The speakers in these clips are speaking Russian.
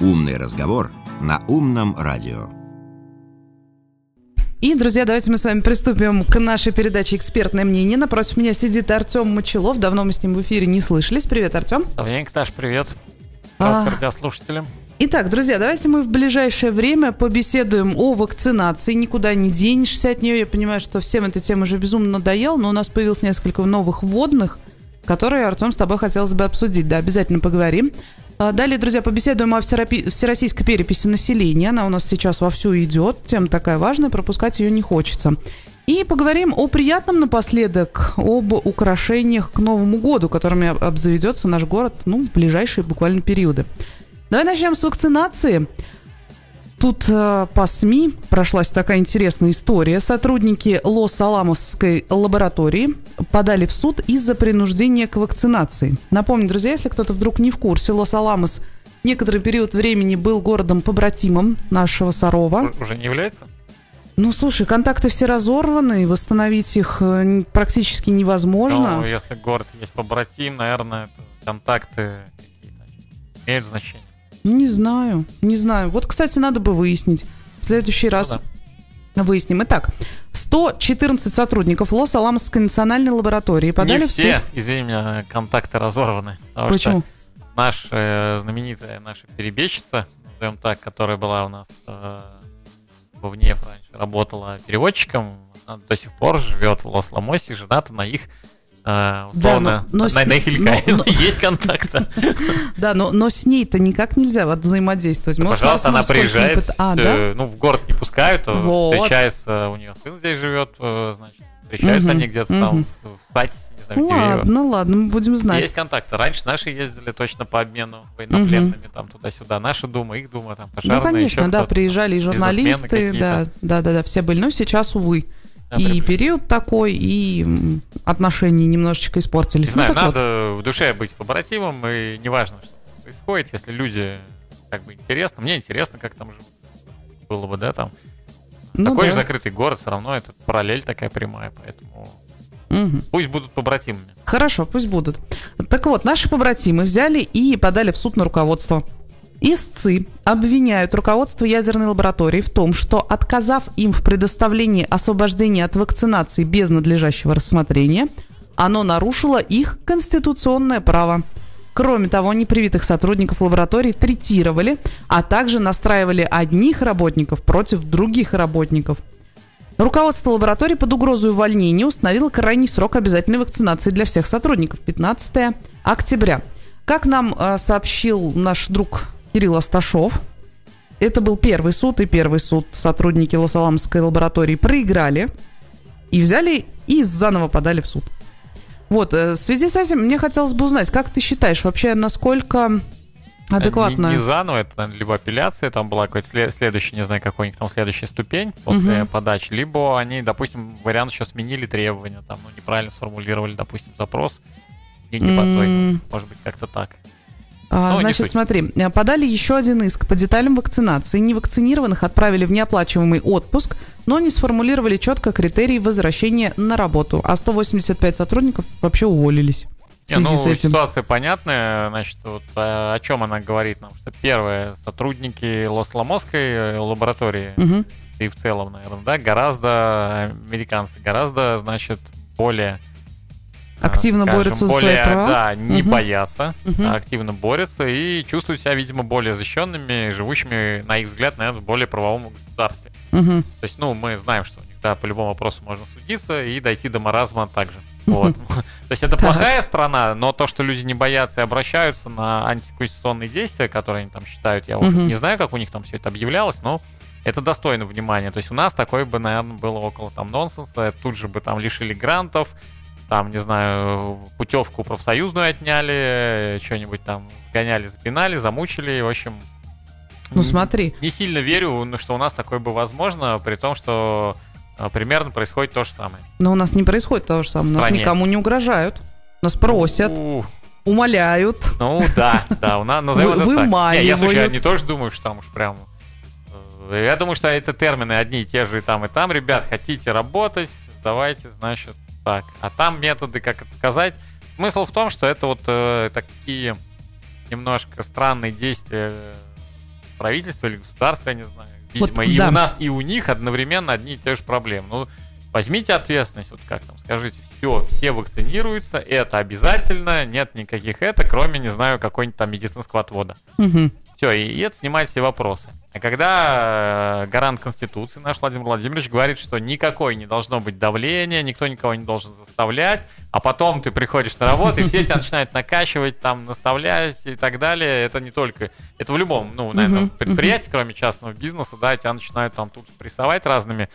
Умный разговор на умном радио. И, друзья, давайте мы с вами приступим к нашей передаче «Экспертное мнение». Напротив меня сидит Артем Мочелов. Давно мы с ним в эфире не слышались. Привет, Артем. Давненько, Таш, привет. А. Здравствуйте, радиослушатели. Итак, друзья, давайте мы в ближайшее время побеседуем о вакцинации. Никуда не денешься от нее. Я понимаю, что всем эта тема уже безумно надоела, но у нас появилось несколько новых вводных, которые, Артем, с тобой хотелось бы обсудить. Да, обязательно поговорим. А, Далее, друзья, побеседуем о всероссийской переписи населения. Она у нас сейчас вовсю идет. Тема такая важная, пропускать ее не хочется. И поговорим о приятном напоследок, об украшениях к Новому году, которыми об- обзаведется наш город ну, в ближайшие буквально периоды. Давай начнем с вакцинации. Тут э, по СМИ прошлась такая интересная история. Сотрудники Лос-Аламосской лаборатории подали в суд из-за принуждения к вакцинации. Напомню, друзья, если кто-то вдруг не в курсе, Лос-Аламос некоторый период времени был городом-побратимом нашего Сарова. Уже не является? Ну, слушай, контакты все разорваны, восстановить их э, практически невозможно. Ну, если город есть побратим, наверное, контакты имеют значение. Не знаю, не знаю. Вот, кстати, надо бы выяснить. В следующий раз Ну выясним. Итак, 114 сотрудников Лос-Аламосской национальной лаборатории подали не в все, суд. извини меня, контакты разорваны. Почему? что наша э, знаменитая наша перебежчица, назовем так, которая была у нас э, во ВНЕФ раньше, работала переводчиком, она до сих пор живет в Лос-Ламосе, жената на их э, условно, но- но с- на, но- но- Есть контакты. Да, но, но с ней-то никак нельзя вот взаимодействовать. Может, Пожалуйста, она приезжает, А, да? э, ну, в город не пускают, а Вот. встречается, у нее сын здесь живет, э, значит, встречаются Мгм, они где-то там мгм. в не знаю, в Дивеево. Ладно, ладно, мы будем знать. Есть контакты. Раньше наши ездили точно по обмену военнопленными, там туда-сюда. Наша дума, их дума, там пожарные. Ну, конечно, да, приезжали и журналисты, да, да, да, да, все были. Но сейчас, увы, Да, и период такой, и отношения немножечко испортились. Не знаю, ну, вот. надо в душе быть побратимом, и неважно, что происходит, если люди как бы интересно. Мне интересно, как там живут. Было бы, да, там. Ну Такой да. же закрытый город, все равно это параллель такая прямая, поэтому Мгм. пусть будут побратимами. Хорошо, пусть будут. Так вот, наши побратимы взяли и подали в суд на руководство. Истцы обвиняют руководство ядерной лаборатории в том, что, отказав им в предоставлении освобождения от вакцинации без надлежащего рассмотрения, оно нарушило их конституционное право. Кроме того, непривитых сотрудников лаборатории третировали, а также настраивали одних работников против других работников. Руководство лаборатории под угрозой увольнения установило крайний срок обязательной вакцинации для всех сотрудников – 15 октября. Как нам э, сообщил наш друг Кирилл Асташов, это был первый суд, и первый суд сотрудники Лос-Аламской лаборатории проиграли и взяли и заново подали в суд. Вот, э, в связи с этим мне хотелось бы узнать, как ты считаешь вообще, насколько адекватно? Не, не заново, это наверное, либо апелляция, там была какой-то след- следующий, не знаю, какой у них там следующая ступень после Мгм. подачи, либо они, допустим, вариант еще сменили требования, там, ну, неправильно сформулировали, допустим, запрос, и не по той, может быть, как-то так. А, не значит, смотри, э, подали еще один иск по деталям вакцинации. Невакцинированных отправили в неоплачиваемый отпуск, но не сформулировали четко критерии возвращения на работу. А 185 сотрудников вообще уволились Не, ну, с этим. ситуация понятная, значит, вот а, о чем она говорит нам, что первое, сотрудники Лос-Ламосской э, лаборатории, Мгм. и в целом, наверное, да, гораздо, американцы гораздо, значит, более Активно скажем, борются за более, свои права. Да, не Мгм. боятся, Мгм. а активно борются и чувствуют себя, видимо, более защищенными, живущими, на их взгляд, наверное, в более правовом государстве. Мгм. То есть, ну, мы знаем, что у них, да, по любому вопросу можно судиться и дойти до маразма также. Вот. То есть это плохая страна, но то, что люди не боятся и обращаются на антиконституционные действия, которые они там считают, я уже не знаю, как у них там все это объявлялось, но это достойно внимания. То есть у нас такое бы, наверное, было около там нонсенса, тут же бы там лишили грантов, там, не знаю, путевку профсоюзную отняли, что-нибудь там гоняли, запинали, замучили, в общем... Ну смотри, не сильно верю, ну, что у нас такое бы возможно, при том, что а, примерно происходит то же самое. но у нас не происходит того же самого. Нас никому не угрожают. Нас просят, У, умоляют. Ну да, да, у нас назовем Вы- это так. Не, я, слушай, не тоже думаю, что там уж прям... э, Я думаю, что это термины одни и те же и там, и там. Ребят, хотите работать, давайте, значит, так. А там методы, как это сказать. Смысл в том, что это вот э, такие немножко странные действия правительство или государство, я не знаю. Видимо, Вот, и да. у нас, и у них одновременно одни и те же проблемы. Ну, возьмите ответственность, вот как там, скажите, все, все вакцинируются, это обязательно, нет никаких это, кроме, не знаю, какой-нибудь там медицинского отвода. Мгм. Все, и, это снимает все вопросы. А когда э, гарант Конституции наш Владимир Владимирович говорит, что никакой не должно быть давления, никто никого не должен заставлять, а потом ты приходишь на работу, и все тебя начинают накачивать, там, наставлять и так далее, это не только... Это в любом, ну, наверное, Мгм, предприятии, кроме частного бизнеса, да, тебя начинают там тут прессовать разными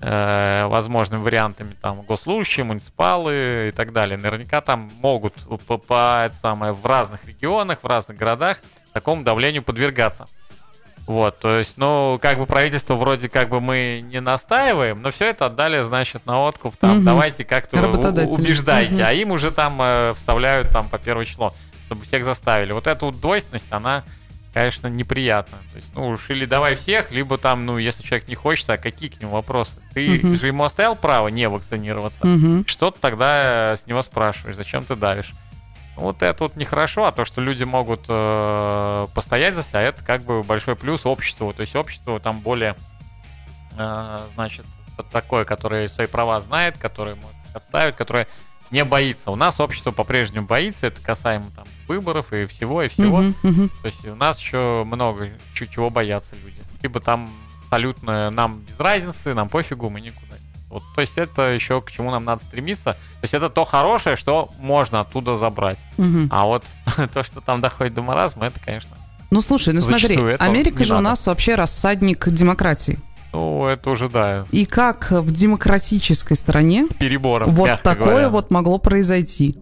э, возможными вариантами, там, госслужащие, муниципалы и так далее. Наверняка там могут по, по- это самое, в разных регионах, в разных городах такому давлению подвергаться. Вот, то есть, ну, как бы правительство вроде как бы мы не настаиваем, но все это отдали, значит, на откуп, там, Мгм. давайте как-то убеждайте, Мгм. а им уже там э, вставляют там по первое число, чтобы всех заставили. Вот эта вот двойственность, она, конечно, неприятна. То есть, ну, уж или давай всех, либо там, ну, если человек не хочет, а какие к нему вопросы? Ты Мгм. же ему оставил право не вакцинироваться? Мгм. Что ты тогда э, с него спрашиваешь? Зачем ты давишь? Вот это вот нехорошо, а то, что люди могут э, постоять за себя, это как бы большой плюс обществу. То есть общество там более, э, значит, такое, которое свои права знает, которое может отставить, которое не боится. У нас общество по-прежнему боится, это касаемо там выборов и всего, и всего. Мгм. Мгм. То есть у нас еще много чего боятся люди. Либо там абсолютно нам без разницы, нам пофигу, мы никуда. Вот, то есть это еще к чему нам надо стремиться. То есть это то хорошее, что можно оттуда забрать. Мгм. А вот то, что там доходит до маразма, это, конечно, Ну слушай, ну смотри, Америка же у надо. нас вообще рассадник демократии. ну, это уже, да, И как в демократической стране перебором, вот такое говоря. вот могло произойти?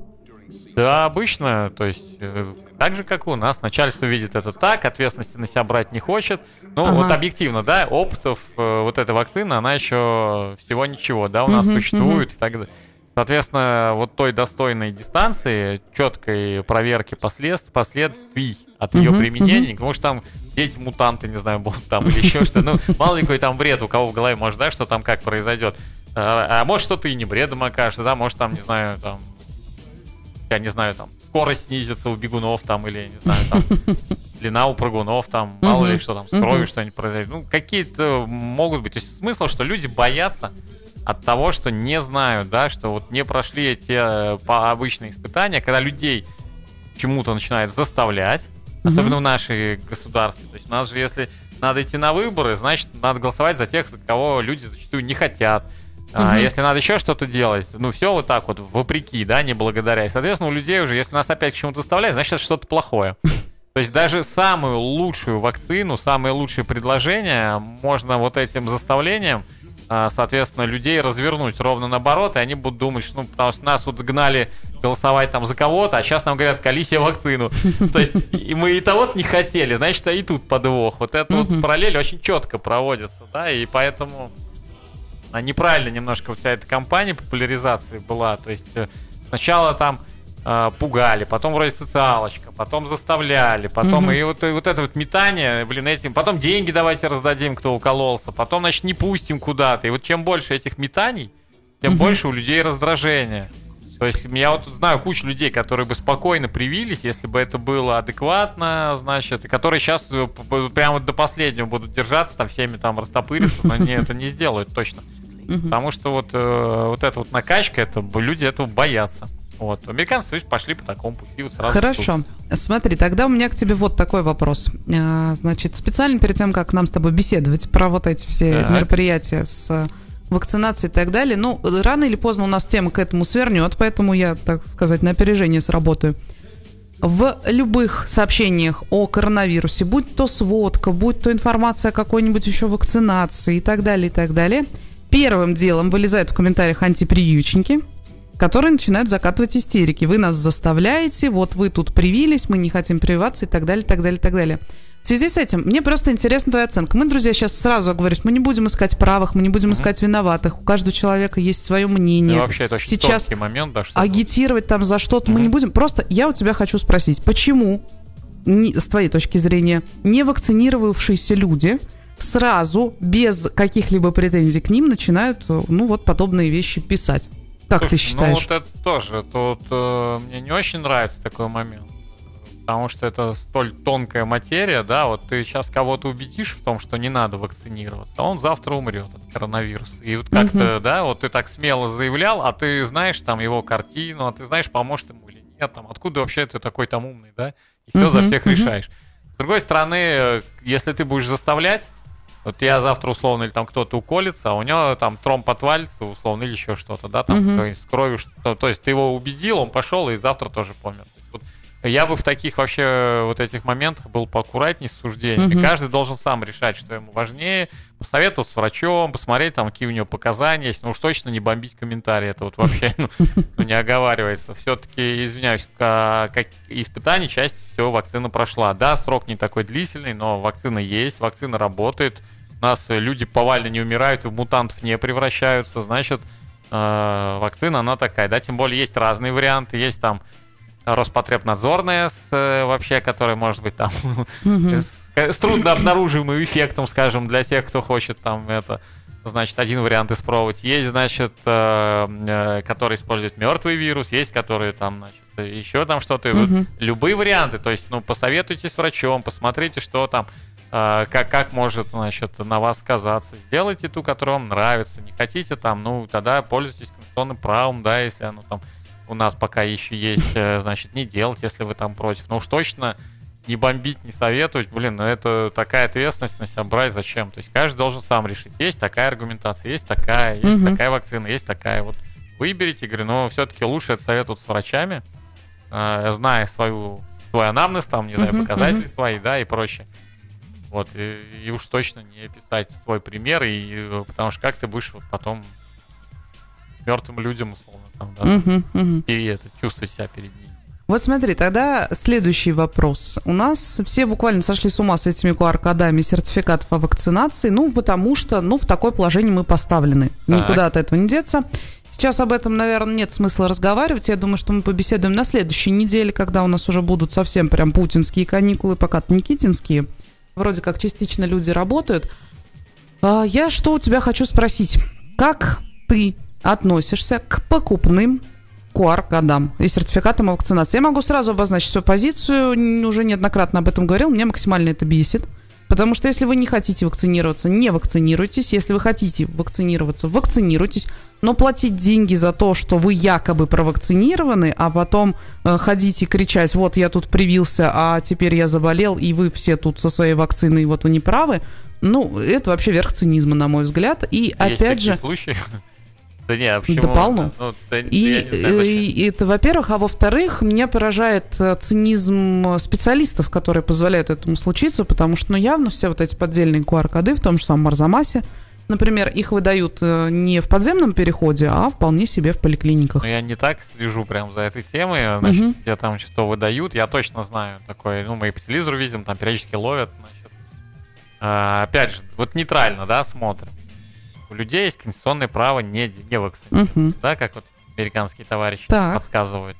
Да, обычно, то есть э, так же, как у нас. Начальство видит это так, ответственности на себя брать не хочет. Ну, Ага. вот объективно, да, опытов э, вот этой вакцины, она еще всего ничего, да, у нас Мгм, существует и так далее. Соответственно, вот той достойной дистанции, четкой проверки последств, последствий от ее Мгм, применения, потому что там дети мутанты, не знаю, будут там или еще что-то. Ну, мало ли какой там бред у кого в голове, может, да, что там как произойдет. А, а может, что-то и не бредом окажется, да, может, там, не знаю, там, я не знаю, там, скорость снизится у бегунов там, или, не знаю, там, длина у прыгунов, там, мало ли что там, с кровью что-нибудь произойдет. Ну, какие-то могут быть. То есть смысл, что люди боятся от того, что не знают, да, что вот не прошли эти по обычные испытания, когда людей чему-то начинают заставлять, особенно в нашей государстве. То есть у нас же, если надо идти на выборы, значит, надо голосовать за тех, за кого люди зачастую не хотят. А, Мгм. если надо еще что-то делать, ну все вот так вот, вопреки, да, не благодаря. И, соответственно, у людей уже, если нас опять к чему-то заставляют, значит, это что-то плохое. То есть даже самую лучшую вакцину, самые лучшие предложения можно вот этим заставлением, а, соответственно, людей развернуть ровно наоборот, и они будут думать, что, ну, потому что нас вот гнали голосовать там за кого-то, а сейчас нам говорят, себе вакцину. То есть и мы и того-то не хотели, значит, а и тут подвох. Вот это вот параллель очень четко проводится, да, и поэтому а, неправильно немножко вся эта кампания популяризации была. То есть э, сначала там э, пугали, потом вроде социалочка, потом заставляли, потом Мгм. и вот, и вот это вот метание, блин, этим, потом деньги давайте раздадим, кто укололся, потом, значит, не пустим куда-то. И вот чем больше этих метаний, тем Мгм. больше у людей раздражения. То есть я вот знаю кучу людей, которые бы спокойно привились, если бы это было адекватно, значит, и которые сейчас прямо до последнего будут держаться, там всеми там растопыриться, но не, это не сделают точно. Потому что вот, э, вот эта вот накачка, это люди этого боятся. Вот. Американцы, то есть, пошли по такому пути вот сразу. Хорошо. Смотри, тогда у меня к тебе вот такой вопрос. А, Значит, специально перед тем, как нам с тобой беседовать про вот эти все Так. мероприятия с вакцинацией и так далее, ну, рано или поздно у нас тема к этому свернет, поэтому я, так сказать, на опережение сработаю. В любых сообщениях о коронавирусе, будь то сводка, будь то информация о какой-нибудь еще вакцинации и так далее, и так далее, первым делом вылезают в комментариях антипрививочники, которые начинают закатывать истерики. Вы нас заставляете, вот вы тут привились, мы не хотим прививаться и так далее, так далее, так далее. В связи с этим, мне просто интересна твоя оценка. Мы, друзья, сейчас сразу оговорюсь, мы не будем искать правых, мы не будем искать виноватых. У каждого человека есть свое Ну, мнение. вообще, это очень Сейчас момент, да, что Агитировать там за что-то мы не будем. Просто я у тебя хочу спросить, почему, не- с твоей точки зрения, не вакцинировавшиеся люди сразу, без каких-либо претензий к ним, начинают, ну, вот подобные вещи писать? Как ты Слушай, считаешь? Ну, вот это тоже. Тут э, мне не очень нравится такой момент. Потому что это столь тонкая материя, да, вот ты сейчас кого-то убедишь в том, что не надо вакцинироваться, а он завтра умрет от коронавируса. И вот как-то, uh-huh. да, вот ты так смело заявлял, а ты знаешь там его картину, а ты знаешь, поможет ему или нет, там, откуда вообще ты такой там умный, да, и все uh-huh, за всех uh-huh. решаешь. С другой стороны, если ты будешь заставлять, вот я завтра условно или там кто-то уколется, а у него там тромб отвалится условно или еще что-то, да, там uh-huh. с кровью, что, то есть ты его убедил, он пошел и завтра тоже помер. Я бы в таких вообще вот этих моментах был поаккуратнее с суждением. Угу. каждый должен сам решать, что ему важнее, посоветовать с врачом, посмотреть там, какие у него показания есть. Ну уж точно не бомбить комментарии, это вот вообще ну, ну, не оговаривается. Все-таки, извиняюсь, как испытаний часть все, вакцина прошла. Да, срок не такой длительный, но вакцина есть, вакцина работает. У нас люди повально не умирают, в мутантов не превращаются, значит, э, вакцина, она такая, да, тем более есть разные варианты, есть там Роспотребнадзорная, с, э, вообще, которая может быть там с, с трудно обнаружимым эффектом, скажем, для тех, кто хочет там это, значит, один вариант испробовать. Есть, значит, э, э, который использует мертвый вирус, есть, которые там, значит, еще там что-то. Угу. Любые варианты, то есть, ну, посоветуйтесь с врачом, посмотрите, что там, как, как может, значит, на вас сказаться. Сделайте ту, которая вам нравится. Не хотите там, ну, тогда пользуйтесь конституционным правом, да, если оно там у нас пока еще есть, э, значит, не делать, если вы там против. Но уж точно не бомбить, не советовать, блин, ну это такая ответственность на себя брать, зачем? То есть каждый должен сам решить. Есть такая аргументация, есть такая, есть угу. такая вакцина, есть такая. Вот выберите, говорю, но все-таки лучше это советовать с врачами, э, зная свою, свой анамнез, там, не знаю, угу, показатели угу. свои, да, и прочее. Вот, и, и уж точно не писать свой пример, и, э, потому что как ты будешь вот потом мертвым людям, условно, там, да, угу, угу. и это, чувствовать себя перед ними. Вот смотри, тогда следующий вопрос. У нас все буквально сошли с ума с этими QR-кодами сертификатов о вакцинации, ну, потому что, ну, в такое положение мы поставлены. Так. Никуда от этого не деться. Сейчас об этом, наверное, нет смысла разговаривать. Я думаю, что мы побеседуем на следующей неделе, когда у нас уже будут совсем прям путинские каникулы, пока-то никитинские. Вроде как частично люди работают. А, я что у тебя хочу спросить? Как ты относишься к покупным QR-кодам и сертификатам о вакцинации. Я могу сразу обозначить свою позицию, уже неоднократно об этом говорил, меня максимально это бесит. Потому что если вы не хотите вакцинироваться, не вакцинируйтесь. Если вы хотите вакцинироваться, вакцинируйтесь. Но платить деньги за то, что вы якобы провакцинированы, а потом э, ходите кричать, вот я тут привился, а теперь я заболел, и вы все тут со своей вакциной, вот вы не правы, ну, это вообще верх цинизма, на мой взгляд. И Есть опять же... Случаи? Да не, а почему? Да полно. Ну, да, и, знаю, и это, во-первых, а во-вторых, меня поражает э, цинизм специалистов, которые позволяют этому случиться, потому что, ну, явно все вот эти поддельные QR-коды в том же самом Марзамасе, например, их выдают э, не в подземном переходе, а вполне себе в поликлиниках. Ну, я не так слежу прям за этой темой, значит, угу. где там что выдают, я точно знаю такое, ну, мы и по телевизору видим, там периодически ловят, значит. А, опять же, вот нейтрально, да, смотрим у людей есть конституционное право не, вакцинироваться, угу. да, как вот американские товарищи так. подсказывают.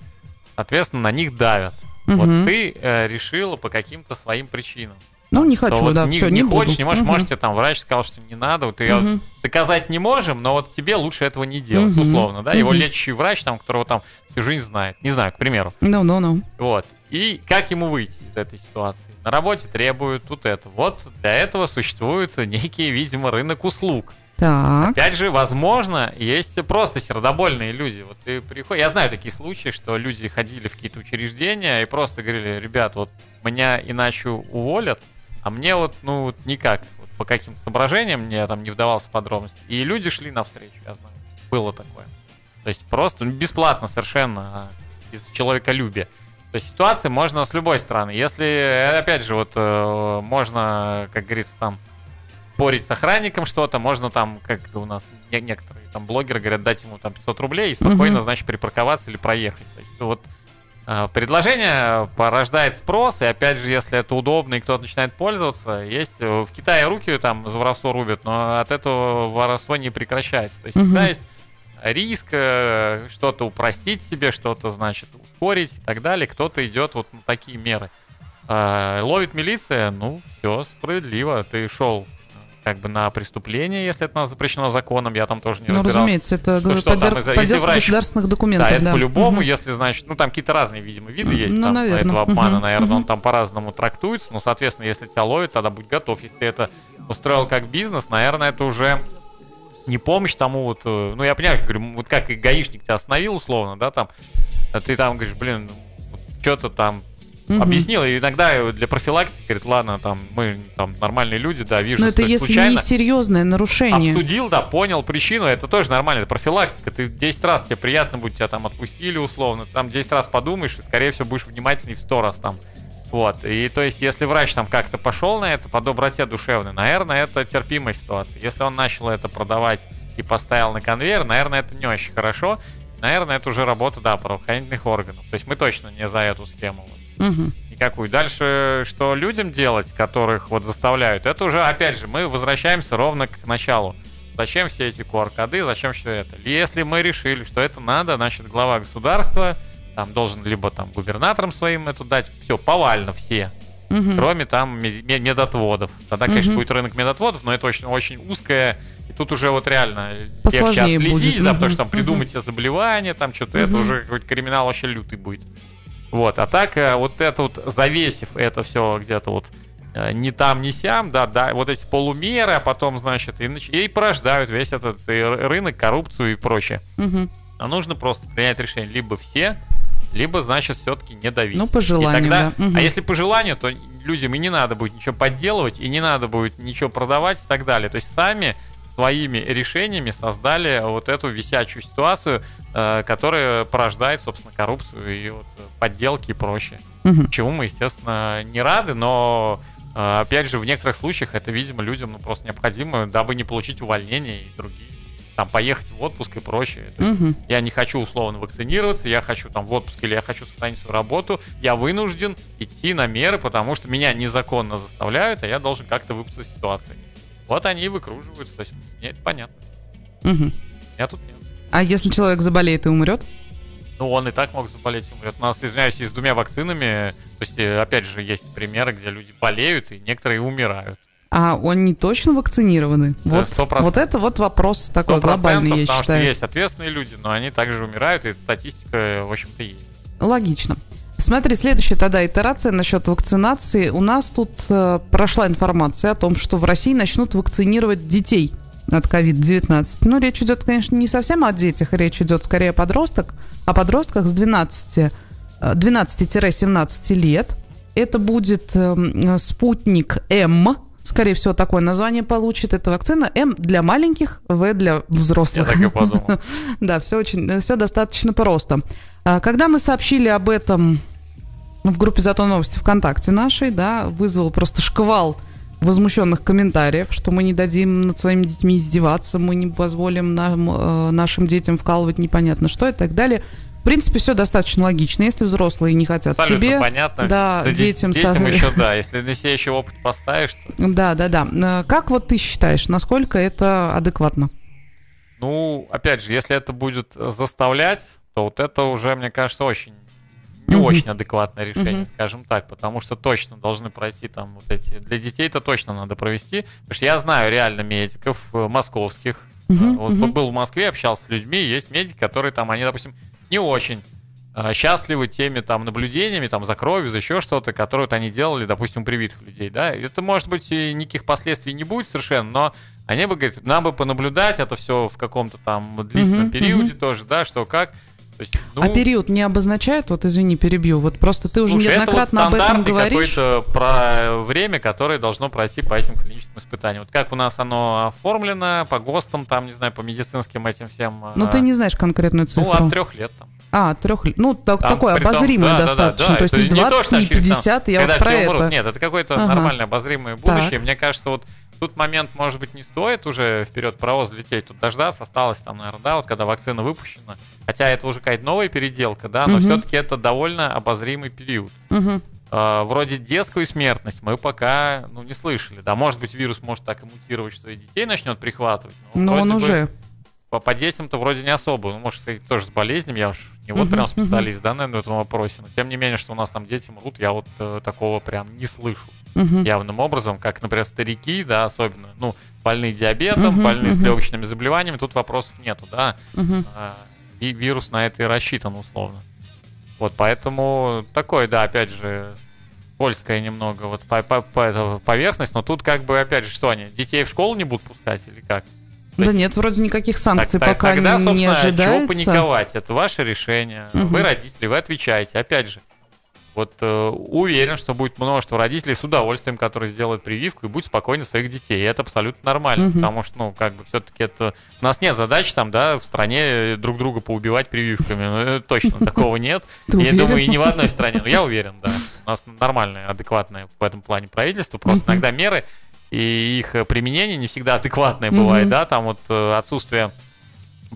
Соответственно, на них давят. Угу. Вот ты э, решила по каким-то своим причинам. Ну, не хочу, вот да, не, все, не, не хочешь, не можешь, угу. можете там врач сказал, что не надо, вот ее угу. доказать не можем, но вот тебе лучше этого не делать, угу. условно, да, угу. его лечащий врач, там, которого там всю жизнь знает, не знаю, к примеру. Ну, ну, ну. Вот. И как ему выйти из этой ситуации? На работе требуют тут это. Вот для этого существует некий, видимо, рынок услуг. Так. Опять же, возможно, есть просто сердобольные люди. Вот ты приходишь, я знаю такие случаи, что люди ходили в какие-то учреждения и просто говорили, ребят, вот меня иначе уволят, а мне вот, ну, вот никак, вот по каким соображениям, мне там не вдавался в подробности. И люди шли навстречу, я знаю. Было такое. То есть просто ну, бесплатно совершенно а, из человеколюбия. То есть ситуации можно с любой стороны. Если, опять же, вот э, можно, как говорится, там спорить с охранником что-то, можно там, как у нас некоторые там блогеры говорят, дать ему там 500 рублей и спокойно, uh-huh. значит, припарковаться или проехать. То есть вот э, предложение порождает спрос, и опять же, если это удобно и кто-то начинает пользоваться, есть э, в Китае руки там за воровство рубят, но от этого воровство не прекращается. То есть uh-huh. всегда есть риск э, что-то упростить себе, что-то, значит, ускорить и так далее. Кто-то идет вот на такие меры. Ловит милиция, ну, все, справедливо. Ты шел как бы на преступление, если это у нас запрещено законом, я там тоже не Ну, разбирался. разумеется, это Что- подер- подделка врач- государственных документов. Да, это по-любому, Мгм. если, значит, ну там какие-то разные, видимо, виды есть Ну, там, этого обмана, Мгм. наверное, он Мгм. там по-разному трактуется, но, соответственно, если тебя ловят, тогда будь готов. Если ты это устроил как бизнес, наверное, это уже не помощь тому вот, э, ну я понимаю, говорю, вот как и гаишник тебя остановил условно, да, там, а ты там говоришь, блин, что-то там Мгм. объяснил, и иногда для профилактики говорит, ладно, там, мы там нормальные люди, да, вижу, Но это если случайно. не серьезное нарушение. Обсудил, да, понял причину, это тоже нормально, это профилактика. Ты 10 раз тебе приятно будет, тебя там отпустили условно, ты там 10 раз подумаешь, и, скорее всего, будешь внимательней в 100 раз там. Вот, и то есть, если врач там как-то пошел на это по доброте душевной, наверное, это терпимая ситуация. Если он начал это продавать и поставил на конвейер, наверное, это не очень хорошо. Наверное, это уже работа, да, правоохранительных органов. То есть мы точно не за эту схему. вот Мгм. никакую. Дальше, что людям делать, которых вот заставляют, это уже, опять же, мы возвращаемся ровно к началу. Зачем все эти QR-коды, зачем все это? Если мы решили, что это надо, значит, глава государства там должен либо там губернаторам своим это дать, все, повально все, Мгм. кроме там ме- ме- медотводов. Тогда, конечно, Мгм. будет рынок медотводов, но это очень, очень узкое, и тут уже вот реально легче Посложнее отследить, будет. да, Мгм. потому что там придумать себе заболевание, там что-то, это Мгм. уже какой-то криминал вообще лютый будет. Вот, а так э, вот это вот, завесив это все где-то вот э, не там, не сям, да, да, вот эти полумеры, а потом, значит, и, нач- и порождают весь этот рынок, коррупцию и прочее. Мгм. А нужно просто принять решение либо все, либо, значит, все-таки не давить. Ну, по И желанию, тогда, да. Мгм. А если по желанию, то людям и не надо будет ничего подделывать, и не надо будет ничего продавать и так далее. То есть сами своими решениями создали вот эту висячую ситуацию, э, которая порождает, собственно, коррупцию и вот подделки и прочее. Мгм. Чему мы, естественно, не рады, но э, опять же, в некоторых случаях это, видимо, людям ну, просто необходимо, дабы не получить увольнение и другие. Там поехать в отпуск и прочее. То есть Мгм. я не хочу условно вакцинироваться, я хочу там в отпуск или я хочу сохранить свою работу, я вынужден идти на меры, потому что меня незаконно заставляют, а я должен как-то выпутаться из ситуации. Вот они и выкруживаются, то есть мне это понятно. Мгм. Я тут нет. А если человек заболеет и умрет? Ну, он и так мог заболеть и умрет. У нас, извиняюсь, и с двумя вакцинами, то есть, э, опять же, есть примеры, где люди болеют, и некоторые умирают. А они точно вакцинированы? Вот, вот это вот вопрос такой 100%, глобальный, я потому считаю. что есть ответственные люди, но они также умирают, и статистика, в общем-то, есть. Логично. Смотри, следующая тогда итерация насчет вакцинации. У нас тут э, прошла информация о том, что в России начнут вакцинировать детей от COVID-19. Ну, речь идет, конечно, не совсем о детях, речь идет скорее о подростках, о подростках с 12, э, 12-17 лет. Это будет эм, спутник М, скорее всего, такое название получит. Это вакцина М для маленьких, В для Я взрослых. так и подумал. Да, все очень, все достаточно просто. А, Когда мы сообщили об этом в группе «Зато новости» ВКонтакте нашей, да, вызвал просто шквал возмущенных комментариев, что мы не дадим над своими детьми издеваться, мы не позволим нам, э, нашим детям вкалывать непонятно что и так далее. В принципе, все достаточно логично. Если взрослые не хотят Абсолютно себе, понятно. да, де- детям детям со- еще, да, если на себе еще опыт поставишь, то да, да, да. Э, Как вот ты считаешь, насколько это адекватно? Ну, опять же, если это будет заставлять, то вот это уже, мне кажется, очень не очень адекватное решение, скажем так, потому что точно должны пройти там вот эти... Для детей это точно надо провести, потому что я знаю реально медиков э, московских, э, вот был в Москве, общался с людьми, есть медики, которые там, они, допустим, не очень э, счастливы теми там наблюдениями, там за кровью, за еще что-то, которые вот они делали, допустим, у привитых людей, да, это может быть и никаких последствий не будет совершенно, но они бы говорят, нам бы понаблюдать это все в каком-то там длительном периоде тоже, да, что как. То есть, ну, а период не обозначает, вот извини, перебью, вот просто ты уже слушай, неоднократно это об вот этом стандартный говоришь. какое-то про время, которое должно пройти по этим клиническим испытаниям. Вот как у нас оно оформлено по ГОСТам, там, не знаю, по медицинским этим всем. Ну, а, ты не знаешь конкретную цифру. Ну, от трех лет там. А, от трех лет. Ну, так- Там, такой при том- обозримый да, да, да, достаточно. да, то есть не то, 20, что не там, 50, я вот про это. умрут. Нет, это какое-то Ага. нормальное обозримое будущее. Так. Мне кажется, вот тут момент, может быть, не стоит уже вперед паровоз лететь, тут дождаться, осталось там, наверное, да, вот когда вакцина выпущена. Хотя это уже какая-то новая переделка, да, но Мгм. все-таки это довольно обозримый период. Мгм. А, вроде детскую смертность мы пока ну, не слышали. Да, может быть, вирус может так и мутировать, что и детей начнет прихватывать. Но вроде он бы уже. По, по детям-то вроде не особо. Ну, может, тоже с болезнью, я уж не вот прям специалист, да, наверное, в этом вопросе. Но тем не менее, что у нас там дети мрут, я вот э, такого прям не слышу явным образом, как, например, старики, да, особенно, ну, больные диабетом, больные с легочными заболеваниями, тут вопросов нету, да. А, ви- вирус на это и рассчитан, условно. Вот, поэтому такой, да, опять же, скользкая немного вот по- по- по- поверхность, но тут как бы, опять же, что они, детей в школу не будут пускать или как? Да нет, вроде никаких санкций Так- пока тогда, не, собственно, чего ожидается. паниковать? Это ваше решение. Мгм. Вы родители, вы отвечаете. Опять же, вот э, уверен, что будет множество родителей с удовольствием, которые сделают прививку и будут спокойны своих детей. И это абсолютно нормально, Мгм. потому что, ну, как бы все-таки это... У нас нет задачи там, да, в стране друг друга поубивать прививками. Ну, это точно такого нет. Я думаю, и ни в одной стране. Но я уверен, да. У нас нормальное, адекватное в этом плане правительство. Просто иногда меры и их э, применение не всегда адекватное бывает, да, там вот э, отсутствие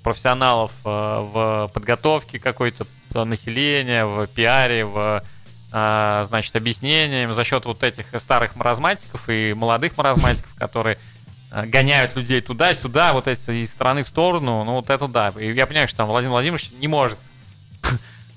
профессионалов э, в подготовке какой-то населения, в пиаре, в э, значит, объяснениям за счет вот этих старых маразматиков и молодых маразматиков, которые гоняют людей туда-сюда, вот эти из стороны в сторону, ну вот это да. И я понимаю, что там Владимир Владимирович не может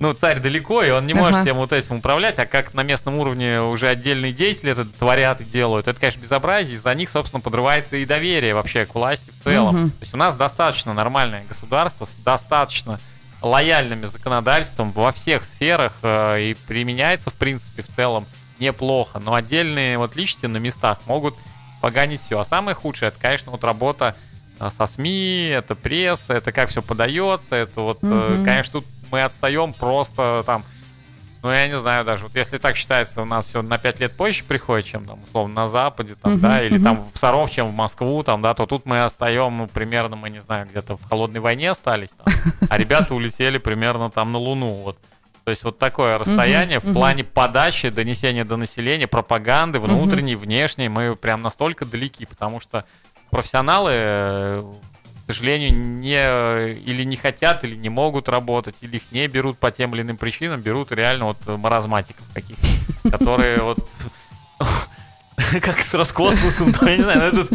ну, царь далеко, и он не может Ага. всем вот этим управлять, а как на местном уровне уже отдельные деятели это творят и делают, это, конечно, безобразие, из-за них, собственно, подрывается и доверие вообще к власти в целом. Мгм. То есть у нас достаточно нормальное государство с достаточно лояльным законодательством во всех сферах э, и применяется, в принципе, в целом неплохо, но отдельные вот личности на местах могут поганить все. А самое худшее, это, конечно, вот работа со СМИ, это пресса, это как все подается, это вот, Мгм. конечно, тут мы отстаем просто там, ну, я не знаю даже, вот если так считается, у нас все на 5 лет позже приходит, чем там, условно, на Западе, там, Мгм, да, или мгм. там в Саров, чем в Москву, там, да, то тут мы отстаем, ну, примерно, мы не знаю, где-то в холодной войне остались, там, а ребята улетели примерно там на Луну, вот. То есть вот такое расстояние мгм. в плане подачи, донесения до населения, пропаганды, внутренней, внешней, мы прям настолько далеки, потому что профессионалы, к сожалению, не или не хотят, или не могут работать, или их не берут по тем или иным причинам, берут реально вот маразматиков каких-то, которые вот как с Роскосмосом, да, я не знаю, этот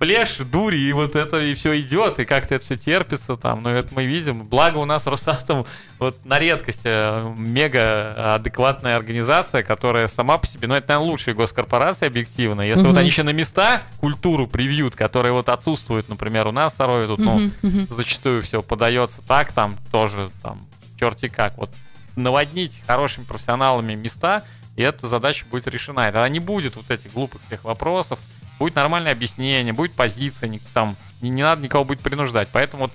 плешь, дури, и вот это и все идет, и как-то это все терпится там, но это мы видим. Благо у нас Росатом вот на редкость э, мега адекватная организация, которая сама по себе, ну это, наверное, лучшая госкорпорация объективно. Если вот Мгм. они еще на места культуру привьют, которая вот отсутствует, например, у нас Сарове тут, ну, мгм. зачастую все подается так, там тоже там черти как. Вот наводнить хорошими профессионалами места, и эта задача будет решена. И Тогда не будет вот этих глупых всех вопросов, будет нормальное объяснение, будет позиция, ни- там не, не надо никого будет принуждать. Поэтому вот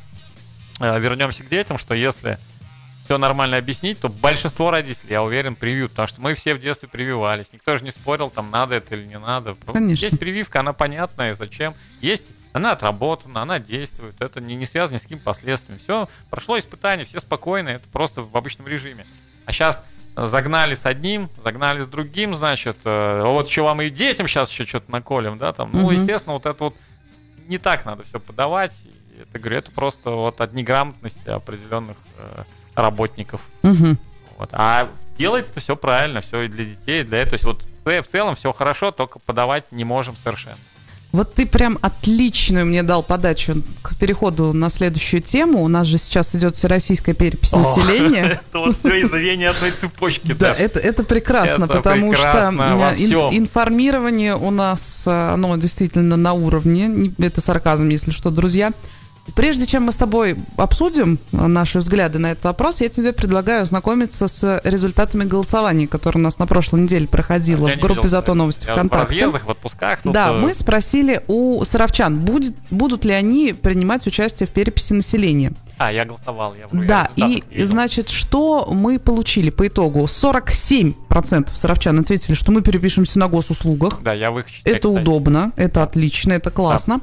э, вернемся к детям, что если все нормально объяснить, то большинство родителей, я уверен, привьют, потому что мы все в детстве прививались. Никто же не спорил, там надо это или не надо. Конечно. Есть прививка, она понятная, зачем. Есть, она отработана, она действует, это не, не связано ни с какими последствиями. Все, прошло испытание, все спокойно, это просто в обычном режиме. А сейчас загнали с одним, загнали с другим, значит, э, вот еще вам и детям сейчас еще что-то наколем, да, там, ну, естественно, вот это вот не так надо все подавать. Это, говорю, это просто вот от неграмотности определенных э, работников. Мгм. Вот. А делается все правильно, все и для детей, и для этого. То есть вот в целом все хорошо, только подавать не можем совершенно. Вот ты прям отличную мне дал подачу к переходу на следующую тему. У нас же сейчас идет всероссийская перепись населения. Это вот все из одной цепочки. Да, это, это прекрасно, потому что информирование у нас, э, оно действительно на уровне. Не- Это сарказм, если что, друзья. Прежде чем мы с тобой обсудим э, наши взгляды на этот вопрос, я тебе предлагаю ознакомиться с результатами голосования, которое у нас на прошлой неделе проходило Я в группе видел, «Зато новости» Я В ВКонтакте. разъездах, в отпусках. тут, Да, э, мы спросили у саровчан, будет, будут ли они принимать участие в переписи населения. А, я голосовал. Я, я Да, и результаты видел. значит, что мы получили по итогу? 47% саровчан ответили, что мы перепишемся на госуслугах. Да, я в их числе, Это кстати. удобно, это отлично, это классно.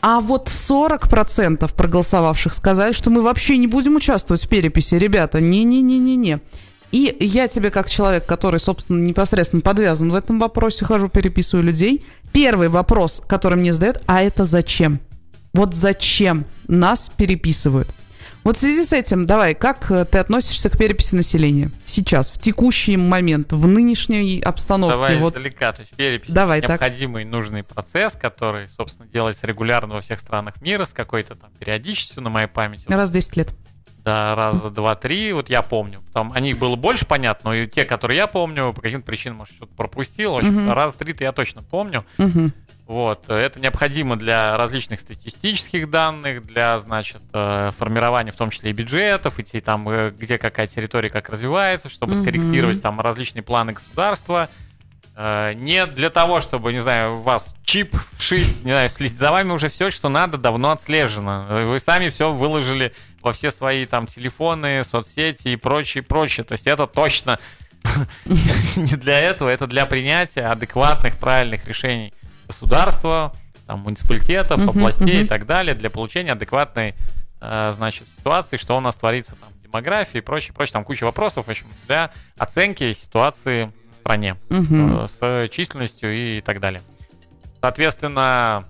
А вот 40% проголосовавших сказали, что мы вообще не будем участвовать в переписи, ребята. Не-не-не-не-не. И я тебе, как человек, который, собственно, непосредственно подвязан в этом вопросе, хожу, переписываю людей. Первый вопрос, который мне задают, а это зачем? Вот зачем нас переписывают? Вот в связи с этим, давай, как э, ты относишься к переписи населения сейчас, в текущий момент, в нынешней обстановке? Давай вот издалека. То есть перепись Давай так. необходимый нужный процесс, который, собственно, делается регулярно во всех странах мира с какой-то там периодичностью на моей памяти. раз в 10 лет. Да, раза два-три, вот я помню. Там о них было больше понятно, но и те, которые я помню, по каким-то причинам, может, что-то пропустил. В общем, раз три-то я точно помню. Мгм. Вот, это необходимо для различных статистических данных, для, значит, э, формирования в том числе и бюджетов, и там, э, где какая территория как развивается, чтобы Мгм. скорректировать там различные планы государства. Э, Не для того, чтобы, не знаю, вас чип вшить, не знаю, следить за вами уже все, что надо, давно отслежено. Э, Вы сами все выложили во все свои там телефоны, соцсети и прочее, прочее. То есть это точно не для этого, это для принятия адекватных, правильных решений государства, там, муниципалитетов, Мгм, областей и мгм. так далее, для получения адекватной, э, значит, ситуации, что у нас творится там, демографии и прочее, прочее, там куча вопросов, в общем, для оценки ситуации в стране э, с численностью и так далее. Соответственно,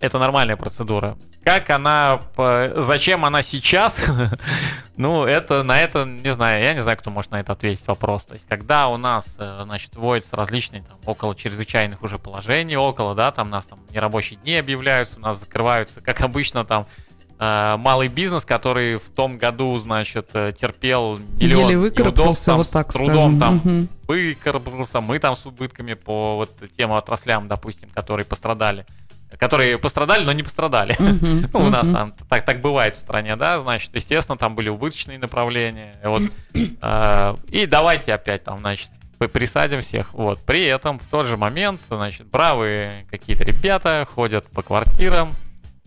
это нормальная процедура. Как она, по- зачем она сейчас? ну, это на это, не знаю, я не знаю, кто может на это ответить вопрос. То есть, когда у нас, э, значит, вводятся различные там около чрезвычайных уже положений, около, да, там нас там нерабочие дни объявляются, у нас закрываются, как обычно, там э, малый бизнес, который в том году, значит, э, терпел миллион Еле неудобств, там, вот с так трудом скажем. там Мгм. выкарабкался, мы там с убытками по вот тем отраслям, допустим, которые пострадали. Которые пострадали, но не пострадали. Ну, у нас там так, так бывает в стране, да, значит, естественно, там были убыточные направления. Вот, э, и давайте опять там, значит, присадим всех. Вот. При этом в тот же момент, значит, бравые какие-то ребята ходят по квартирам,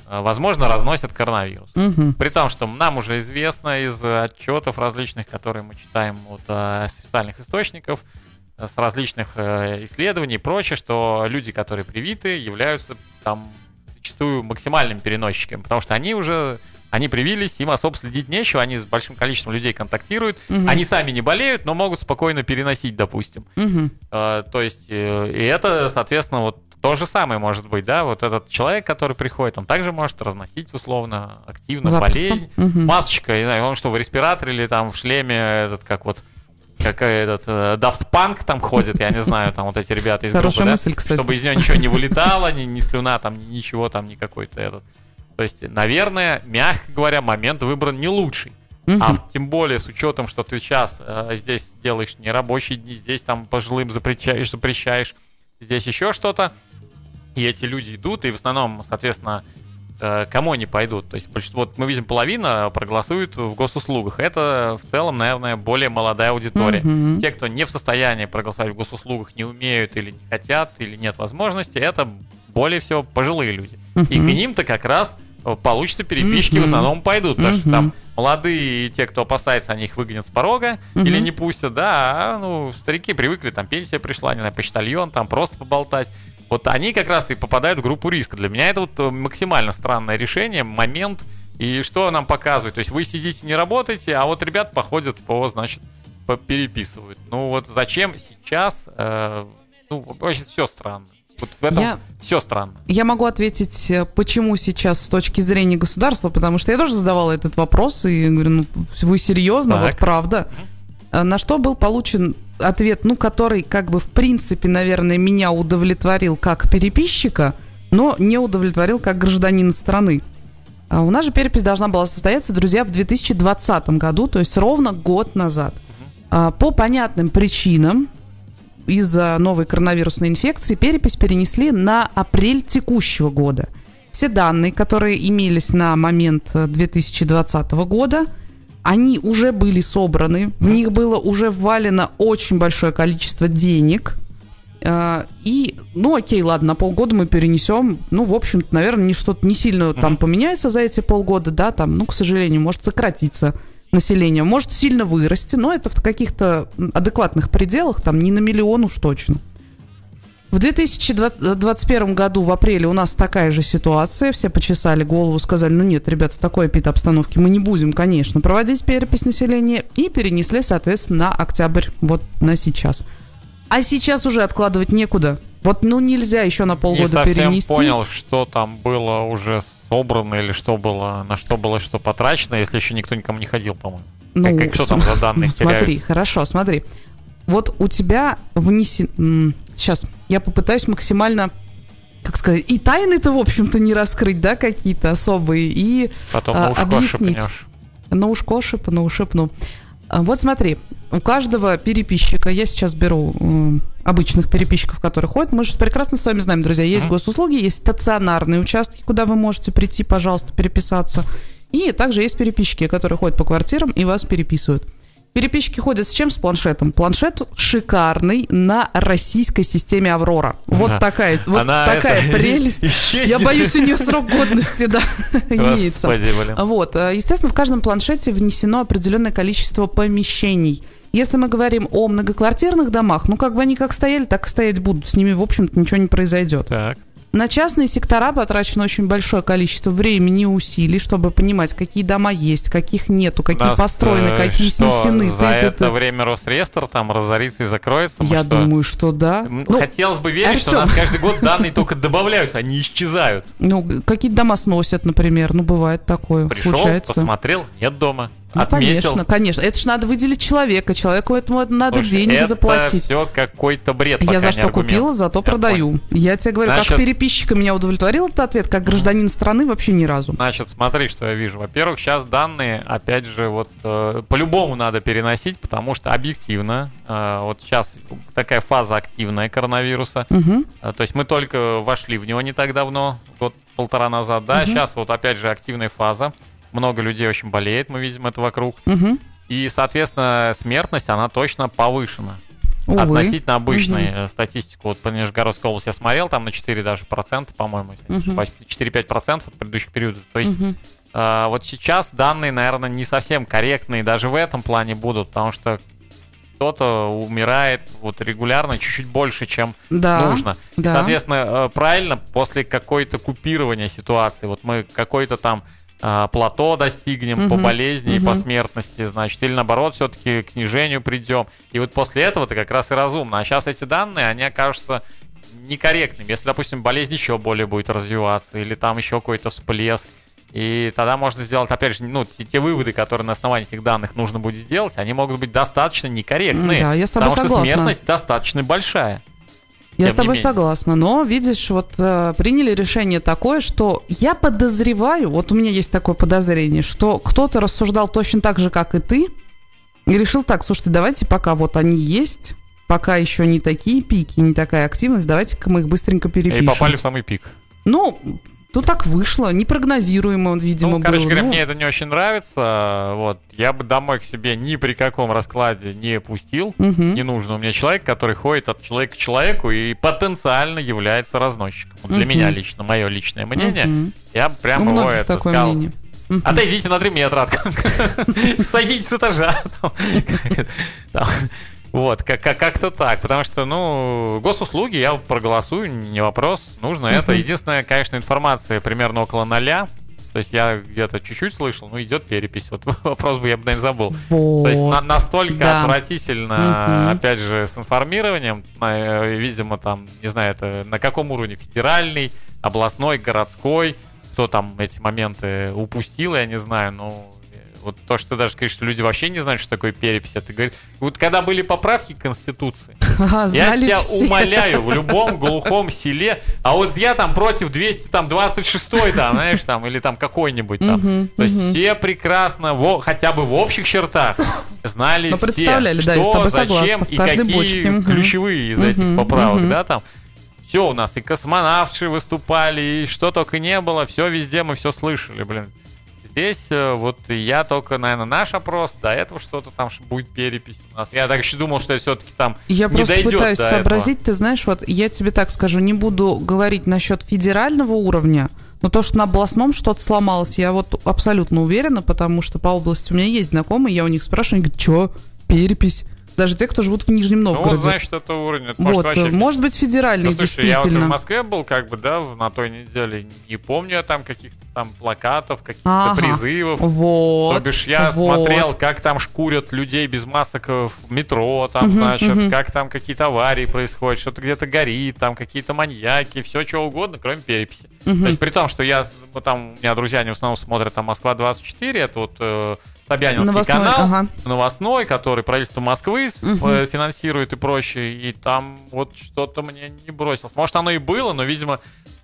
э, возможно, разносят коронавирус. При том, что нам уже известно из отчетов различных, которые мы читаем от с официальных источников, с различных э, исследований и прочее, что люди, которые привиты, являются там зачастую максимальными переносчиками, потому что они уже они привились, им особо следить нечего, они с большим количеством людей контактируют, Мгм. они сами не болеют, но могут спокойно переносить, допустим. Мгм. Э, То есть, э, и это, соответственно, вот то же самое может быть, да, вот этот человек, который приходит, он также может разносить условно активно Запросто. болезнь. Мгм. Масочка, не знаю, он что, в респираторе или там в шлеме, этот, как вот, как этот, э, Daft Punk там ходит, я не знаю, там вот эти ребята из Хорошая группы, да, мысль, кстати. чтобы из нее ничего не вылетало, ни, ни слюна там, ни ничего там, ни какой-то этот. То есть, наверное, мягко говоря, момент выбран не лучший. Мгм. А тем более с учетом, что ты сейчас э, здесь делаешь нерабочие дни, здесь там пожилым запрещаешь, запрещаешь, здесь еще что-то, и эти люди идут, и в основном, соответственно, кому они пойдут? То есть вот мы видим, половина проголосует в госуслугах. Это в целом, наверное, более молодая аудитория. Мгм. Те, кто не в состоянии проголосовать в госуслугах, не умеют или не хотят, или нет возможности, это более всего пожилые люди. И к ним-то как раз э, получится переписчики в Мгм. основном пойдут, потому что Мгм. там молодые и те, кто опасается, они их выгонят с порога Мгм. или не пустят, да, а, ну, старики привыкли, там пенсия пришла, не знаю, почтальон, там просто поболтать. Вот они как раз и попадают в группу риска. Для меня это вот э, максимально странное решение, момент, и что нам показывает? То есть вы сидите, не работаете, а вот ребят походят по, значит, переписывают. Ну вот зачем сейчас? э, ну, вообще все странно. Вот в этом Я- все странно. Я могу ответить, э, почему сейчас с точки зрения государства, потому что я тоже задавала этот вопрос и говорю, ну вы серьезно, Так. вот правда. А На что был получен ответ, ну, который как бы в принципе, наверное, меня удовлетворил как переписчика, но не удовлетворил как гражданина страны. А у нас же перепись должна была состояться, друзья, в 2020 году, то есть ровно год назад. А, По понятным причинам из-за новой коронавирусной инфекции перепись перенесли на апрель текущего года. Все данные, которые имелись на момент э, 2020 года, они уже были собраны, в них было уже ввалено очень большое количество денег. Э, И, ну окей, ладно, на полгода мы перенесем. Ну, в общем-то, наверное, не что-то не сильно там поменяется за эти полгода, да, там, ну, к сожалению, может сократиться население, может сильно вырасти, но это в каких-то адекватных пределах, там, не на миллион уж точно. В 2021 году в апреле у нас такая же ситуация. Все почесали голову, сказали, ну нет, ребята, в такой обстановке мы не будем, конечно, проводить перепись населения. И перенесли, соответственно, на октябрь, вот на сейчас. А сейчас уже откладывать некуда. Вот, ну, нельзя еще на Не полгода совсем перенести. понял, что там было уже собрано или что было, на что было что потрачено, если еще никто никому не ходил, по-моему. Ну, Как- что там за данные смотри, теряются? хорошо, смотри. Вот у тебя внесен... Сейчас, я попытаюсь максимально, как сказать, и тайны-то, в общем-то, не раскрыть, да, какие-то особые, и Потом а, объяснить. шепнешь. На ушко шепну, шепну. А, Вот смотри, у каждого переписчика, я сейчас беру м, обычных переписчиков, которые ходят, мы же прекрасно с вами знаем, друзья, есть Мгм. госуслуги, есть стационарные участки, куда вы можете прийти, пожалуйста, переписаться. И также есть переписчики, которые ходят по квартирам и вас переписывают. Переписчики ходят с чем? С планшетом. Планшет шикарный на российской системе Аврора. Вот Ага. такая, вот Она такая это прелесть. исчезнет. Я боюсь, у нее срок годности, да, имеется. Вот, э, естественно, в каждом планшете внесено определенное количество помещений. Если мы говорим о многоквартирных домах, ну, как бы они как стояли, так и стоять будут. С ними, в общем-то, ничего не произойдет. Так. На частные сектора потрачено очень большое количество времени и усилий, чтобы понимать, какие дома есть, каких нету, какие Нас, построены, э, какие что, снесены. За Ты- это ты. время Росреестр там разорится и закроется? Мы Я что? думаю, что да. Ну, Хотелось бы верить, что у Артём. нас каждый год данные только добавляются, они исчезают. ну, какие-то дома сносят, например. Ну, бывает такое, Пришел, случается. посмотрел, нет дома. Ну, Отметил. конечно, конечно. Это же надо выделить человека. Человеку этому надо Слушай, деньги это заплатить. все какой-то бред. Я за что аргумент. купила, зато Я продаю. Я тебе говорю, Значит- как переписчика меня удовлетворил этот ответ, как гражданин страны вообще ни разу. Значит, смотри, что я вижу. Во-первых, сейчас данные, опять же, вот э, по-любому надо переносить, потому что объективно, э, вот сейчас такая фаза активная коронавируса. Мгм. Э, То есть мы только вошли в него не так давно, год-полтора назад, да, Мгм. сейчас вот опять же активная фаза. Много людей очень болеет, мы видим это вокруг. Мгм. И, соответственно, смертность, она точно повышена. Увы. Относительно обычной Мгм. э, статистику. Вот по Нижегородской области я смотрел, там на 4 даже процента, по-моему, если ошибаюсь, 4-5 процентов от предыдущих периодов. То есть Мгм. э, вот сейчас данные, наверное, не совсем корректные даже в этом плане будут, потому что кто-то умирает вот регулярно чуть-чуть больше, чем Да. нужно. И, да. соответственно, э, правильно после какой-то купирования ситуации, вот мы какой-то там плато достигнем по Мгм, болезни и по смертности, значит, или наоборот все-таки к снижению придем. И вот после этого это как раз и разумно. А сейчас эти данные, они окажутся некорректными. Если, допустим, болезнь еще более будет развиваться, или там еще какой-то всплеск, и тогда можно сделать, опять же, ну, те, те выводы, которые на основании этих данных нужно будет сделать, они могут быть достаточно некорректные. Да, я с тобой потому согласна. что смертность достаточно большая. Я тем с тобой согласна, но видишь, вот э, приняли решение такое, что я подозреваю, вот у меня есть такое подозрение, что кто-то рассуждал точно так же, как и ты, и решил так, слушайте, давайте пока вот они есть, пока еще не такие пики, не такая активность, давайте-ка мы их быстренько И перепишем. попали в самый пик. Ну, ну так вышло, непрогнозируемо, видимо, ну, короче было. говоря, Ну, мне это не очень нравится. Вот. Я бы домой к себе ни при каком раскладе не пустил. мгм. Не нужно. У меня человек, который ходит от человека к человеку и потенциально является разносчиком. Вот Для Мгм. меня лично, мое личное мнение, Мгм. я У прям его многих это сказал. мнение. Мгм. Отойдите на 3 метра. Сойдите с этажа. Вот, как- как- как-то так. Потому что, ну, госуслуги я проголосую, не вопрос. Нужно это. Единственная, конечно, информация примерно около ноля. То есть я где-то чуть-чуть слышал, ну, идет перепись. Вот вопрос бы я бы, наверное, забыл. Вот. То есть на- настолько да. отвратительно, Мгм. опять же, с информированием, на- видимо, там, не знаю, это на каком уровне федеральный, областной, городской, кто там эти моменты упустил, я не знаю, но э, вот то, что ты даже говоришь, что люди вообще не знают, что такое перепись, это говорит. Вот когда были поправки к Конституции, Ага, я тебя все. умоляю, в любом глухом селе, а вот я там против 226 там, знаешь, там, или там какой-нибудь там. Мгм, То есть мгм. все прекрасно, во, хотя бы в общих чертах, знали Ну, все, представляли, да, что, тобой зачем согласна, и какие бочке, ключевые из Мгм, этих поправок, да, там. Все у нас, и космонавтши выступали, и что только не было, все везде мы все слышали, блин. Здесь э, вот я только, наверное, наш опрос, до этого что-то там будет перепись у нас. Я так еще думал, что все-таки там Я не просто пытаюсь сообразить, ты знаешь, вот я тебе так скажу, не буду говорить насчет федерального уровня, но то, что на областном что-то сломалось, я вот абсолютно уверена, потому что по области у меня есть знакомые, я у них спрашиваю, они говорят, что, перепись? Даже те, кто живут в Нижнем Ну, Новгороде. вот, значит, это уровень. Это, может, вот, вообще... может быть, федеральный, Ну, слушай, я вот в действительно. Москве был, как бы, да, на той неделе. Не помню я там каких-то там плакатов, каких-то Ага. призывов. Вот. То бишь я вот. смотрел, как там шкурят людей без масок в метро, там, Мгм, значит, мгм. как там какие-то аварии происходят, что-то где-то горит, там какие-то маньяки, все что угодно, кроме переписи. Мгм. То есть при том, что я, вот там, у меня друзья, они в основном смотрят там Москва-24, это вот э, Собянинский Новостной, канал, ага. новостной, который правительство Москвы э, финансирует и прочее, и там вот что-то мне не бросилось. Может, оно и было, но, видимо,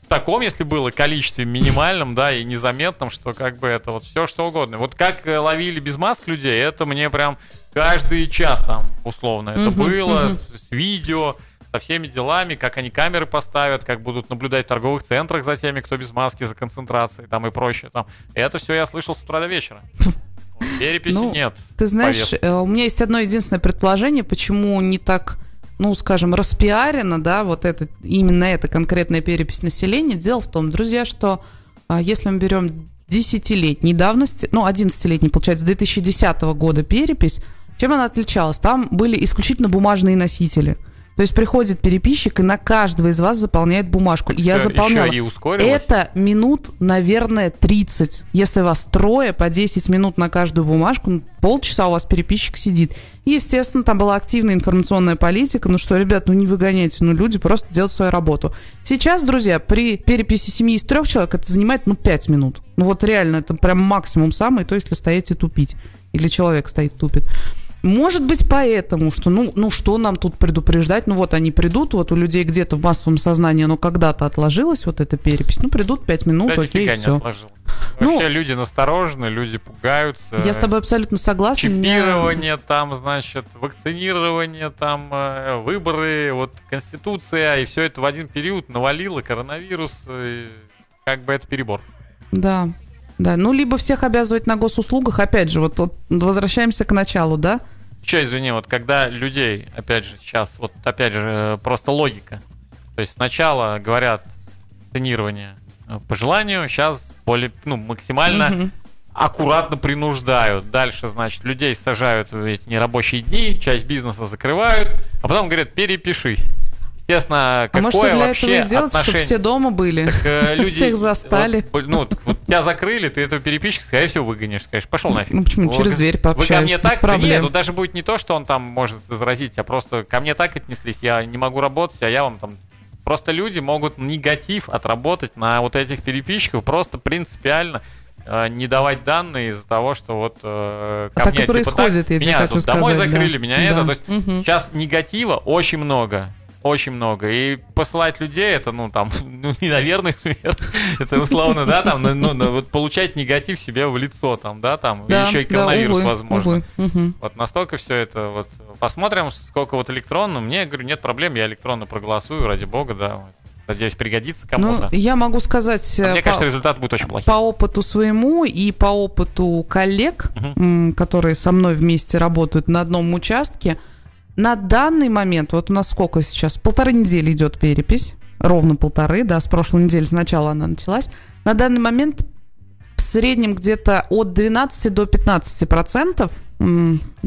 таком, если было, количестве минимальном, да, и незаметном, что как бы это вот все что угодно. Вот как э, ловили без маск людей, это мне прям каждый час там, условно, это Мгм, было мгм. с, с видео, со всеми делами, как они камеры поставят, как будут наблюдать в торговых центрах за теми, кто без маски, за концентрацией там и прочее. Там. Это все я слышал с утра до вечера. Переписи Ну, нет. Ты знаешь, Повестки. э, у меня есть одно единственное предположение, почему не так, ну, скажем, распиарено, да, вот это, именно эта конкретная перепись населения. Дело в том, друзья, что а, если мы берем десятилетней давности, ну, 11-летней, получается, 2010 года перепись, чем она отличалась? Там были исключительно бумажные носители. То есть приходит переписчик и на каждого из вас заполняет бумажку. Я Всё, заполняла. Еще и ускорилось. Это минут, наверное, 30. Если вас трое, по 10 минут на каждую бумажку, ну, полчаса у вас переписчик сидит. Естественно, там была активная информационная политика. Ну что, ребят, ну не выгоняйте, ну люди просто делают свою работу. Сейчас, друзья, при переписи семьи из трех человек это занимает, ну, 5 минут. Ну вот реально, это прям максимум самый, то если стоите тупить. Или человек стоит тупит. Может быть, поэтому, что, ну, ну, что нам тут предупреждать? Ну, вот они придут, вот у людей где-то в массовом сознании, оно когда-то отложилось, вот эта перепись. Ну, придут 5 минут, Да, окей, все. отложил. Ну, Вообще люди насторожены, люди пугаются. Я с тобой абсолютно согласна. меня- Чипирование там, значит, вакцинирование там, э, выборы, вот Конституция, и все это в один период навалило, коронавирус, и как бы это перебор. Да, да. Ну, либо всех обязывать на госуслугах, опять же, вот, вот возвращаемся к началу, да? Еще, извини, вот когда людей, опять же, сейчас, вот опять же, э, просто логика. То есть сначала говорят ценирование э, по желанию, сейчас более, ну, максимально Мгм. аккуратно принуждают. Дальше, значит, людей сажают в эти нерабочие дни, часть бизнеса закрывают, а потом говорят, перепишись. А какое может, что для вообще этого и делать, чтобы отношение... все дома были? Так, э, люди, Всех застали. Вот, ну, вот, вот тебя закрыли, ты этого переписчика, скорее всего, выгонишь. Скажешь, пошел нафиг. Ну, почему? Вы- Через дверь Вы ко пообщаюсь, мне так, да нет, ну даже будет не то, что он там может заразить, а просто ко мне так отнеслись, я не могу работать, а я вам там... Просто люди могут негатив отработать на вот этих переписчиков просто принципиально э, не давать данные из-за того, что вот э, ко А так мне и происходит, так, я меня хочу тут домой сказать, да. закрыли, меня Да. это, то есть Мгм. сейчас негатива очень много. Очень много. И посылать людей, это, ну, там, ну, не наверное, смерть. Это условно, да, там, ну, ну, ну, вот получать негатив себе в лицо, там, да, там, Да, и еще и да, коронавирус, увы, возможно. увы. Вот настолько все это, вот, посмотрим, сколько вот электронно. Мне, говорю, нет проблем, я электронно проголосую, ради бога, да. Надеюсь, пригодится Ну, кому-то. я могу сказать э, Мне по, кажется, результат будет очень плохим. по опыту своему и по опыту коллег, м, которые со мной вместе работают на одном участке, на данный момент, вот у нас сколько сейчас? Полторы недели идет перепись. Ровно полторы, да, с прошлой недели сначала она началась. На данный момент в среднем где-то от 12 до 15 процентов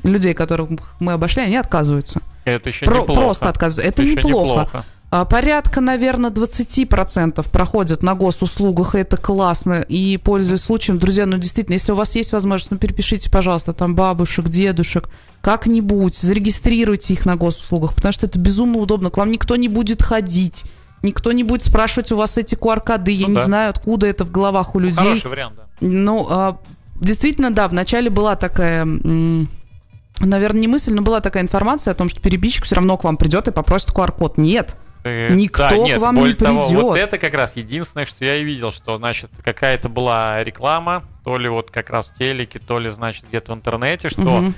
людей, которых мы обошли, они отказываются. Это еще Про- неплохо. просто отказываются. Это, еще неплохо. А, Порядка, наверное, 20% проходят на госуслугах, и это классно. И, пользуясь случаем, друзья, ну действительно, если у вас есть возможность, ну перепишите, пожалуйста, там бабушек, дедушек, как-нибудь, зарегистрируйте их на госуслугах, потому что это безумно удобно. К вам никто не будет ходить, никто не будет спрашивать у вас эти QR-коды. Я Ну не да. знаю, откуда это в головах у людей. Хороший вариант, да. Ну, а, действительно, да, вначале была такая, наверное, не мысль, но была такая информация о том, что перебежчик все равно к вам придет и попросит QR-код. Нет. Э, Никто да, к нет, вам более не того, придет. вот это как раз единственное, что я и видел, что, значит, какая-то была реклама, то ли вот как раз в телеке, то ли, значит, где-то в интернете, что Мгм.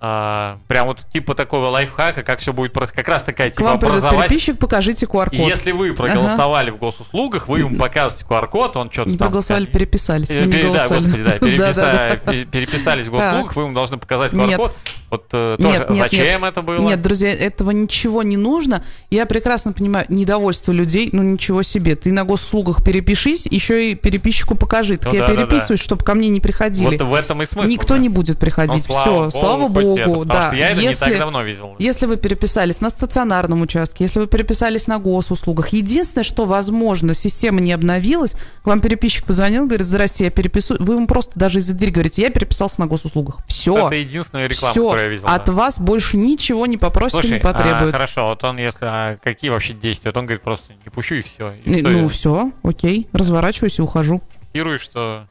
а, прям вот типа такого лайфхака, как все будет просто, как раз такая К типа вам придет образовать. переписчик, покажите QR-код. И если вы проголосовали в госуслугах, вы ему показываете QR-код, он что-то Не там... проголосовали, скажет. переписались. Э, вы не пере- Да, господи, да, переписа- пере- переписались в госуслугах, вы ему должны показать. QR-код. Вот э, Нет, тоже, нет, зачем нет. это было? Нет, друзья, этого ничего не нужно. Я прекрасно понимаю недовольство людей, ну ничего себе. Ты на госуслугах перепишись, еще и переписчику покажи. Так Ну я да, да, да. переписываюсь, чтобы ко мне не приходили. Вот в этом и смысл. Никто да. не будет приходить. Ну, Все, слава хоть это, богу, потому да. что я это не Если- так давно видел. Если вы переписались на стационарном участке, если вы переписались на госуслугах, единственное, что возможно, система не обновилась, к вам переписчик позвонил, говорит, здрасте, я переписываю, вы ему просто даже из-за двери говорите, я переписался на госуслугах. Все. Это единственная реклама, Все. Я видел. От да. вас больше ничего не попросят и Слушай, не потребуют. а, хорошо, вот он, если... а какие вообще действия? Вот он говорит просто, не пущу и все. И- ну, все, окей, разворачиваюсь и ухожу. что...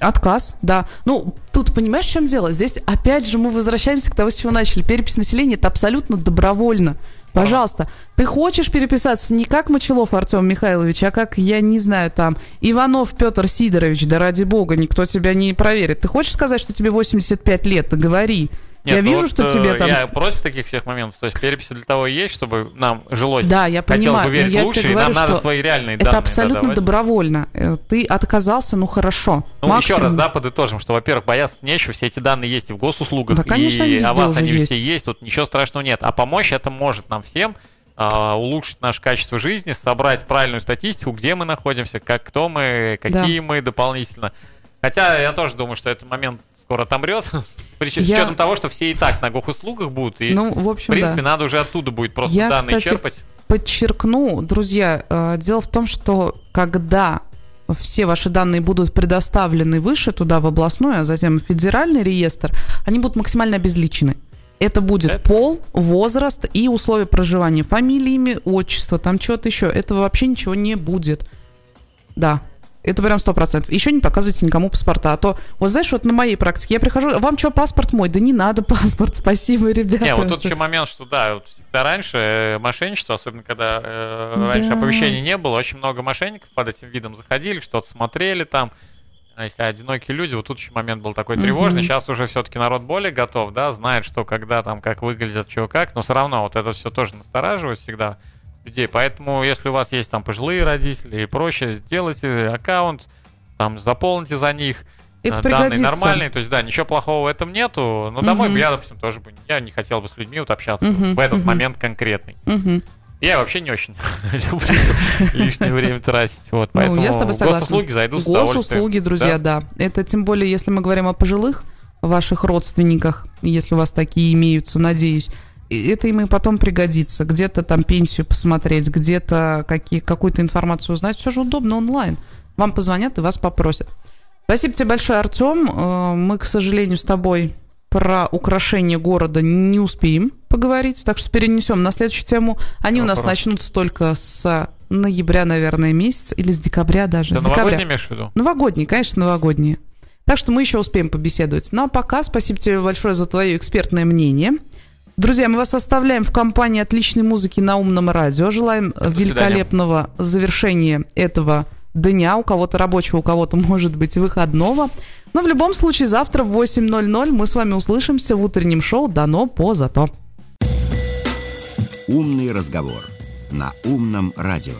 Отказ, да. Ну, тут понимаешь, в чем дело? Здесь, опять же, мы возвращаемся к тому, с чего начали. Перепись населения – это абсолютно добровольно. Пожалуйста, ты хочешь переписаться не как Мочелов Артем Михайлович, а как, я не знаю, там, Иванов Петр Сидорович, да ради бога, никто тебя не проверит. Ты хочешь сказать, что тебе 85 лет? Говори. Нет, я ну вижу, вот, что э, тебе там... Я против таких всех моментов. То есть переписи для того и есть, чтобы нам жилось. Да, я понимаю, бы верить я лучше, тебе и нам говорю, надо свои реальные Это данные абсолютно давать. добровольно. Э, Ты отказался, ну хорошо. Ну, еще Максимум- раз, да, подытожим, что, во-первых, бояться нечего, все эти данные есть и в госуслугах, Да, конечно, и о вас они есть. все есть, тут ничего страшного нет. А помочь это может нам всем а, улучшить наше качество жизни, собрать правильную статистику, где мы находимся, как кто мы, какие мы дополнительно. Хотя я тоже думаю, что этот момент скоро отомрет, с Я- учетом того, что все и так на госуслугах будут, и, Ну, в в общем, принципе, да. надо уже оттуда будет просто Я, данные кстати, черпать. Подчеркну, друзья, э, дело в том, что когда все ваши данные будут предоставлены выше туда, в областной, а затем в федеральный реестр, они будут максимально обезличены. Это будет Это- пол, возраст и условия проживания, фамилия, имя, отчество, там что-то еще. Этого вообще ничего не будет. Да. Это прям сто процентов. Еще не показывайте никому паспорта. А то, вот знаешь, вот на моей практике я прихожу, вам что, паспорт мой? Да не надо паспорт, спасибо, ребята. Не, вот тут еще момент, что да, вот всегда раньше э, мошенничество, особенно когда э, Да. раньше оповещений не было, очень много мошенников под этим видом заходили, что-то смотрели там. Если одинокие люди, вот тут еще момент был такой тревожный. Мгм. Сейчас уже все-таки народ более готов, да, знает, что когда там, как выглядит, чего как, но все равно вот это все тоже настораживает всегда людей. Поэтому, если у вас есть там пожилые родители и прочее, сделайте аккаунт, там заполните за них. Это э, данные пригодится. нормальные, то есть да, ничего плохого в этом нету. Но домой бы я, допустим, тоже бы я не хотел бы с людьми вот общаться Мгм, в этот мгм. момент конкретный. Мгм. Я вообще не очень люблю лишнее время тратить. Вот, Ну, поэтому я с тобой согласна. госуслуги зайду с. Госуслуги, друзья, да. Это тем более, если мы говорим о пожилых ваших родственниках, если у вас такие имеются, надеюсь, это им и потом пригодится. Где-то там пенсию посмотреть, где-то какие, какую-то информацию узнать. Все же удобно онлайн. Вам позвонят и вас попросят. Спасибо тебе большое, Артем. Э, Мы, к сожалению, с тобой про украшение города не успеем поговорить, так что перенесем на следующую тему. Они у нас Вопрос. начнутся только с ноября, наверное, месяц, или с декабря даже. Ты с декабря. новогодний имеешь в виду? Новогодние, конечно, новогодние. Так что мы еще успеем побеседовать. Ну а пока спасибо тебе большое за твое экспертное мнение. Друзья, мы вас оставляем в компании отличной музыки на умном радио. Желаем До свидания. великолепного завершения этого дня. У кого-то рабочего, у кого-то, может быть, выходного. Но в любом случае, завтра в 8.00 мы с вами услышимся в утреннем шоу «Дано по зато». «Умный разговор» на «Умном радио».